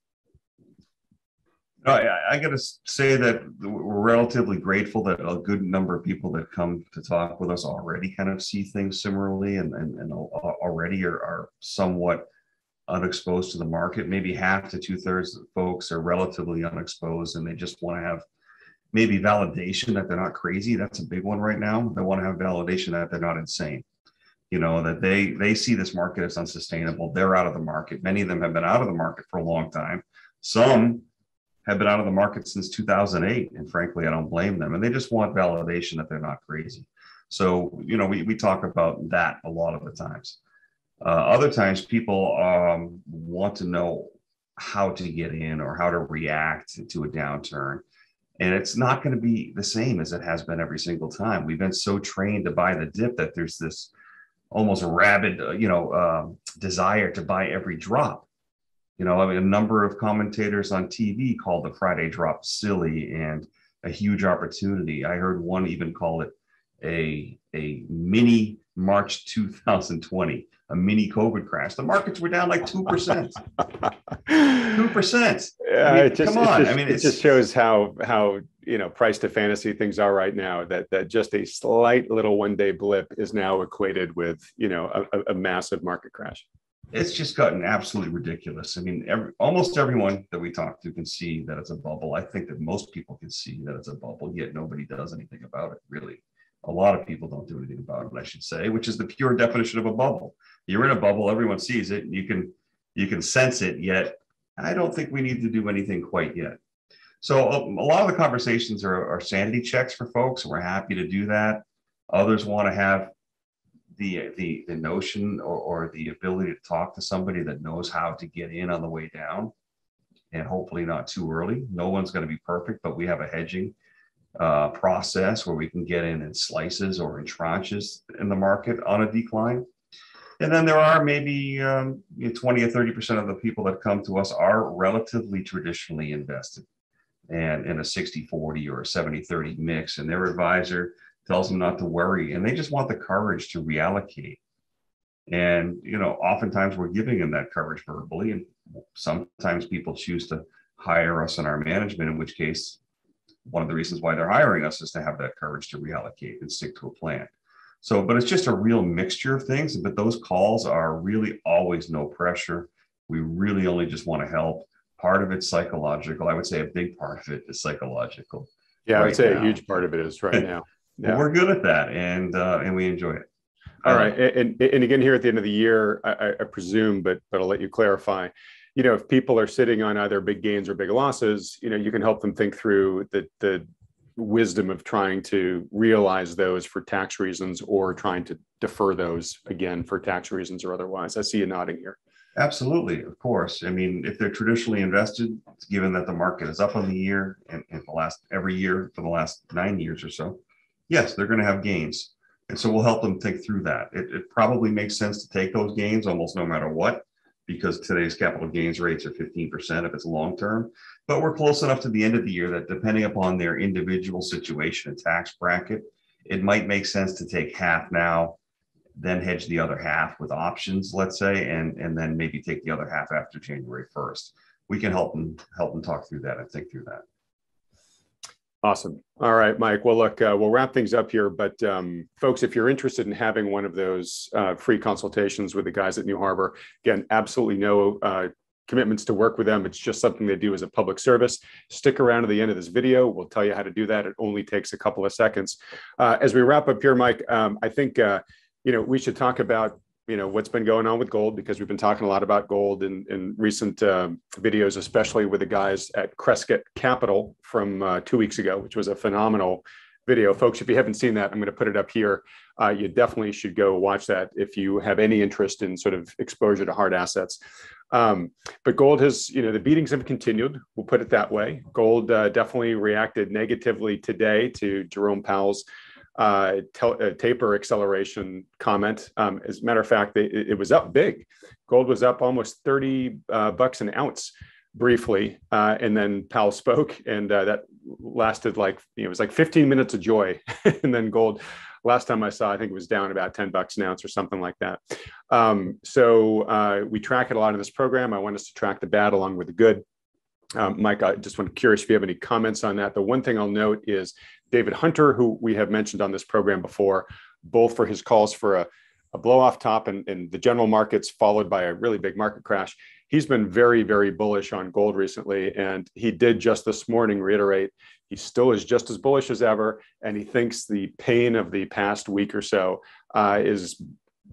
I, I got to say that we're relatively grateful that a good number of people that come to talk with us already kind of see things similarly and, and, and already are, are somewhat unexposed to the market. Maybe half to two thirds of folks are relatively unexposed and they just want to have maybe validation that they're not crazy. That's a big one right now. They want to have validation that they're not insane. You know, that they they see this market as unsustainable. They're out of the market. Many of them have been out of the market for a long time. Some have been out of the market since 2008. And frankly, I don't blame them. And they just want validation that they're not crazy. So, you know, we, we talk about that a lot of the times. Uh, other times, people um, want to know how to get in or how to react to a downturn. And it's not going to be the same as it has been every single time. We've been so trained to buy the dip that there's this almost rabid, uh, you know, uh, desire to buy every drop. You know, I mean, a number of commentators on TV called the Friday drop silly and a huge opportunity. I heard one even call it a a mini March 2020, a mini COVID crash. The markets were down like two percent. [LAUGHS] Two percent. Yeah, it just, come on. Just, I mean, it just shows how how you know price to fantasy things are right now. That that just a slight little one day blip is now equated with you know a, a massive market crash. It's just gotten absolutely ridiculous. I mean, every, almost everyone that we talk to can see that it's a bubble. I think that most people can see that it's a bubble, yet nobody does anything about it, really a lot of people don't do anything about it, I should say, which is the pure definition of a bubble. You're in a bubble, everyone sees it, and you can you can sense it, yet I don't think we need to do anything quite yet. So a, a lot of the conversations are, are sanity checks for folks. We're happy to do that. Others want to have the the the notion or, or the ability to talk to somebody that knows how to get in on the way down and hopefully not too early. No one's going to be perfect, but we have a hedging uh, process where we can get in in slices or in tranches in the market on a decline. And then there are maybe um, you know, 20 or 30% of the people that come to us are relatively traditionally invested and in a 60 40 or a 70 30 mix. And their advisor tells them not to worry. And they just want the courage to reallocate. And, you know, oftentimes we're giving them that courage verbally. And sometimes people choose to hire us in our management, in which case one of the reasons why they're hiring us is to have that courage to reallocate and stick to a plan. So, but it's just a real mixture of things. But those calls are really always no pressure. We really only just want to help. Part of it's psychological. I would say a big part of it is psychological. Yeah, right I would say now. a huge part of it is right [LAUGHS] now. Yeah. we're good at that, and uh, and we enjoy it. All um, right, and and again here at the end of the year, I, I presume, but but I'll let you clarify you know, if people are sitting on either big gains or big losses, you know, you can help them think through the the wisdom of trying to realize those for tax reasons or trying to defer those again for tax reasons or otherwise. I see you nodding here. Absolutely, of course. I mean, if they're traditionally invested, given that the market is up on the year and, and the last every year for the last nine years or so, yes, they're going to have gains. And so we'll help them think through that. It, it probably makes sense to take those gains almost no matter what because today's capital gains rates are 15% if it's long term. But we're close enough to the end of the year that depending upon their individual situation and tax bracket, it might make sense to take half now, then hedge the other half with options, let's say, and, and then maybe take the other half after January 1st. We can help them help them talk through that and think through that. Awesome. All right, Mike. Well, look, uh, we'll wrap things up here. But um, folks, if you're interested in having one of those uh, free consultations with the guys at New Harbor, again, absolutely no uh, commitments to work with them. It's just something they do as a public service. Stick around to the end of this video. We'll tell you how to do that. It only takes a couple of seconds. Uh, as we wrap up here, Mike, um, I think uh, you know we should talk about you know what's been going on with gold because we've been talking a lot about gold in, in recent um, videos especially with the guys at Crescat Capital from uh, two weeks ago which was a phenomenal video. Folks if you haven't seen that i'm going to put it up here. Uh, you definitely should go watch that if you have any interest in sort of exposure to hard assets. Um, but gold has you know the beatings have continued. We'll put it that way. Gold uh, definitely reacted negatively today to jerome powell's uh, uh, taper acceleration comment. Um, as a matter of fact, it, it, was up big. Gold was up almost 30 uh, bucks an ounce briefly. Uh, and then Powell spoke, and uh, that lasted like, you know, it was like 15 minutes of joy. [LAUGHS] and then gold, last time I saw, I think it was down about 10 bucks an ounce or something like that. Um, so uh, we track it a lot in this program. I want us to track the bad along with the good. Um, Mike, I just want to curious if you have any comments on that. The one thing I'll note is David Hunter, who we have mentioned on this program before, both for his calls for a, a blow off top and, in the general markets, followed by a really big market crash. He's been very, very bullish on gold recently. And he did just this morning reiterate he still is just as bullish as ever. And he thinks the pain of the past week or so uh, is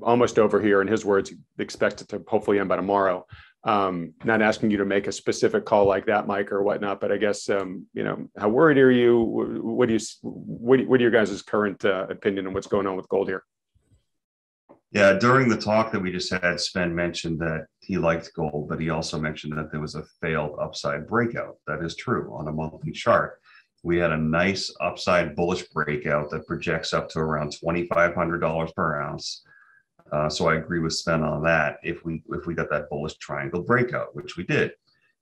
almost over here. In his words, expects it to hopefully end by tomorrow um, not asking you to make a specific call like that, Mike, or whatnot, but I guess um, you know how worried are you? What do you what, what are your guys' current uh, opinion on what's going on with gold here? Yeah, during the talk that we just had, Sven mentioned that he liked gold, but he also mentioned that there was a failed upside breakout. That is true on a monthly chart. We had a nice upside bullish breakout that projects up to around $2,500 per ounce. Uh, so I agree with Sven on that. If we if we got that bullish triangle breakout, which we did,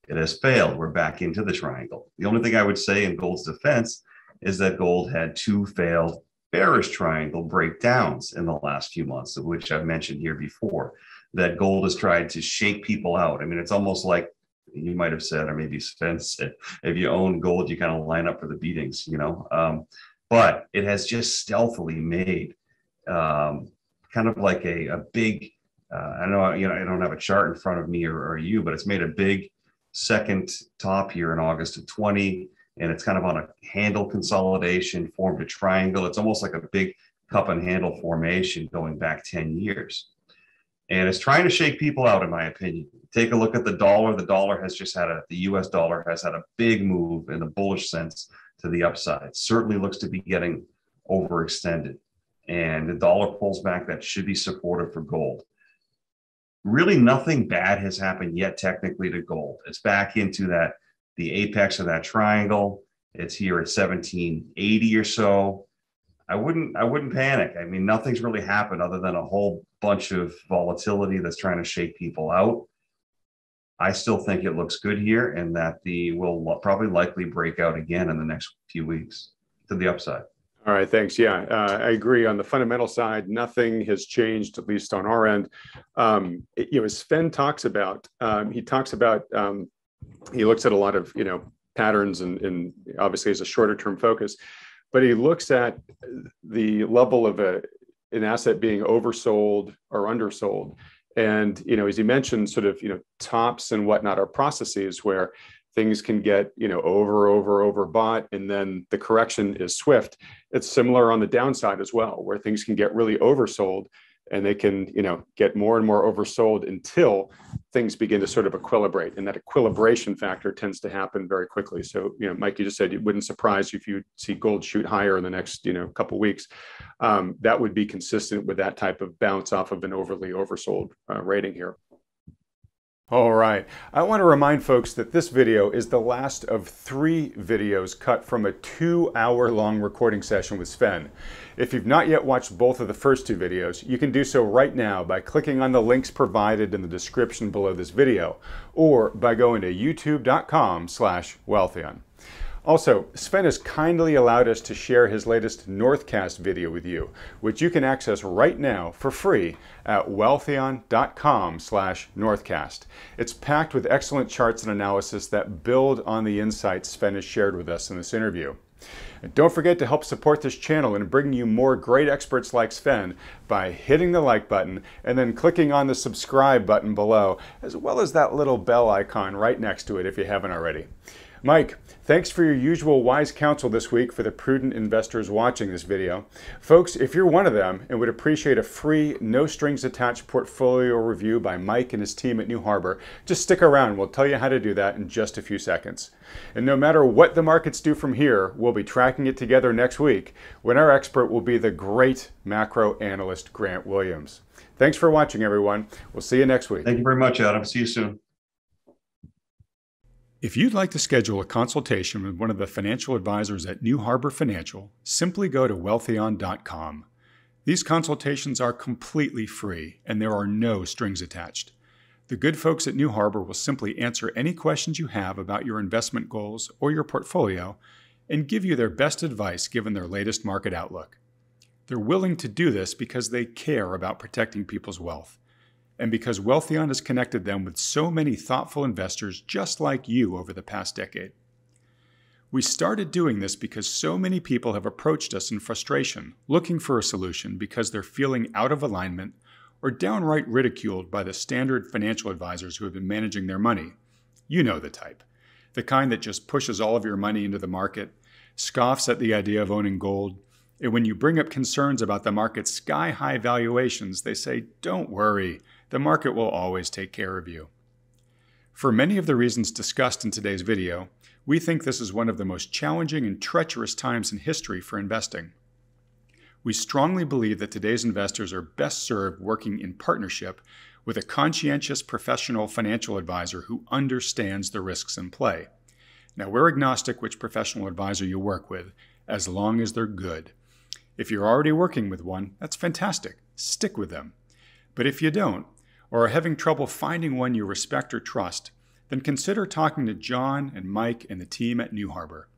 it has failed. We're back into the triangle. The only thing I would say in gold's defense is that gold had two failed bearish triangle breakdowns in the last few months, of which I've mentioned here before, that gold has tried to shake people out. I mean, it's almost like you might have said, or maybe Sven said, if you own gold, you kind of line up for the beatings, you know. Um, but it has just stealthily made um, kind of like a, a big, uh, I know, you know, I don't have a chart in front of me or, or you, but it's made a big second top here in August of 20 and it's kind of on a handle consolidation, formed a triangle. It's almost like a big cup and handle formation going back 10 years. And it's trying to shake people out, in my opinion. Take a look at the dollar. The dollar has just had a, the US dollar has had a big move in the bullish sense to the upside. Certainly looks to be getting overextended. And the dollar pulls back, that should be supportive for gold. Really, nothing bad has happened yet, technically, to gold. It's back into that the apex of that triangle. It's here at 1780 or so. I wouldn't I wouldn't panic. I mean, nothing's really happened other than a whole bunch of volatility that's trying to shake people out. I still think it looks good here and that the will probably likely break out again in the next few weeks to the upside. All right, thanks. Yeah, uh, I agree. On the fundamental side, nothing has changed, at least on our end. Um, it, you know, as Sven talks about, um, he talks about um, he looks at a lot of you know patterns and, and obviously has a shorter term focus but he looks at the level of a, an asset being oversold or undersold and you know as he mentioned sort of you know tops and whatnot are processes where things can get you know over over over bought and then the correction is swift. It's similar on the downside as well where things can get really oversold and they can you know get more and more oversold until things begin to sort of equilibrate and that equilibration factor tends to happen very quickly. So you know mike you just said it wouldn't surprise you if you see gold shoot higher in the next you know couple weeks. Um, that would be consistent with that type of bounce off of an overly oversold uh, rating here all right, I want to remind folks that this video is the last of three videos cut from a two hour long recording session with Sven. If you've not yet watched both of the first two videos, you can do so right now by clicking on the links provided in the description below this video, or by going to youtube.com slash wealthion. Also, Sven has kindly allowed us to share his latest Northcast video with you, which you can access right now for free at wealthion.com slash Northcast. It's packed with excellent charts and analysis that build on the insights Sven has shared with us in this interview. And don't forget to help support this channel and bring you more great experts like Sven by hitting the like button and then clicking on the subscribe button below, as well as that little bell icon right next to it if you haven't already. Mike, thanks for your usual wise counsel this week for the prudent investors watching this video. Folks, if you're one of them and would appreciate a free, no strings attached portfolio review by Mike and his team at New Harbor, just stick around. We'll tell you how to do that in just a few seconds. And no matter what the markets do from here, we'll be tracking it together next week when our expert will be the great macro analyst Grant Williams. Thanks for watching, everyone. We'll see you next week. Thank you very much, Adam. See you soon. If you'd like to schedule a consultation with one of the financial advisors at New Harbor Financial, simply go to wealthion.com. These consultations are completely free and there are no strings attached. The good folks at New Harbor will simply answer any questions you have about your investment goals or your portfolio and give you their best advice given their latest market outlook. They're willing to do this because they care about protecting people's wealth and because Wealthion has connected them with so many thoughtful investors just like you over the past decade. We started doing this because so many people have approached us in frustration, looking for a solution because they're feeling out of alignment or downright ridiculed by the standard financial advisors who have been managing their money. You know the type. The kind that just pushes all of your money into the market, scoffs at the idea of owning gold, and when you bring up concerns about the market's sky high valuations, they say, Don't worry, the market will always take care of you. For many of the reasons discussed in today's video, we think this is one of the most challenging and treacherous times in history for investing. We strongly believe that today's investors are best served working in partnership with a conscientious professional financial advisor who understands the risks in play. Now, we're agnostic which professional advisor you work with, as long as they're good. If you're already working with one, that's fantastic. Stick with them. But if you don't, or are having trouble finding one you respect or trust, then consider talking to John and Mike and the team at New Harbor.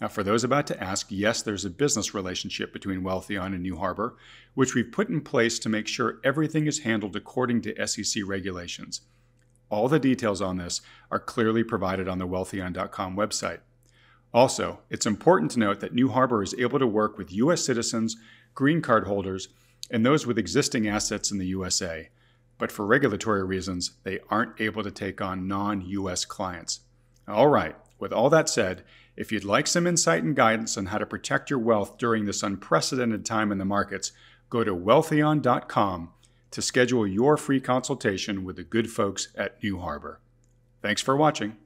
Now, for those about to ask, yes, there's a business relationship between Wealthion and New Harbor, which we've put in place to make sure everything is handled according to SEC regulations. All the details on this are clearly provided on the Wealthion.com website. Also, it's important to note that New Harbor is able to work with U.S. citizens, green card holders, and those with existing assets in the USA. But for regulatory reasons, they aren't able to take on non US clients. All right, with all that said, if you'd like some insight and guidance on how to protect your wealth during this unprecedented time in the markets, go to wealthion.com to schedule your free consultation with the good folks at New Harbor. Thanks for watching.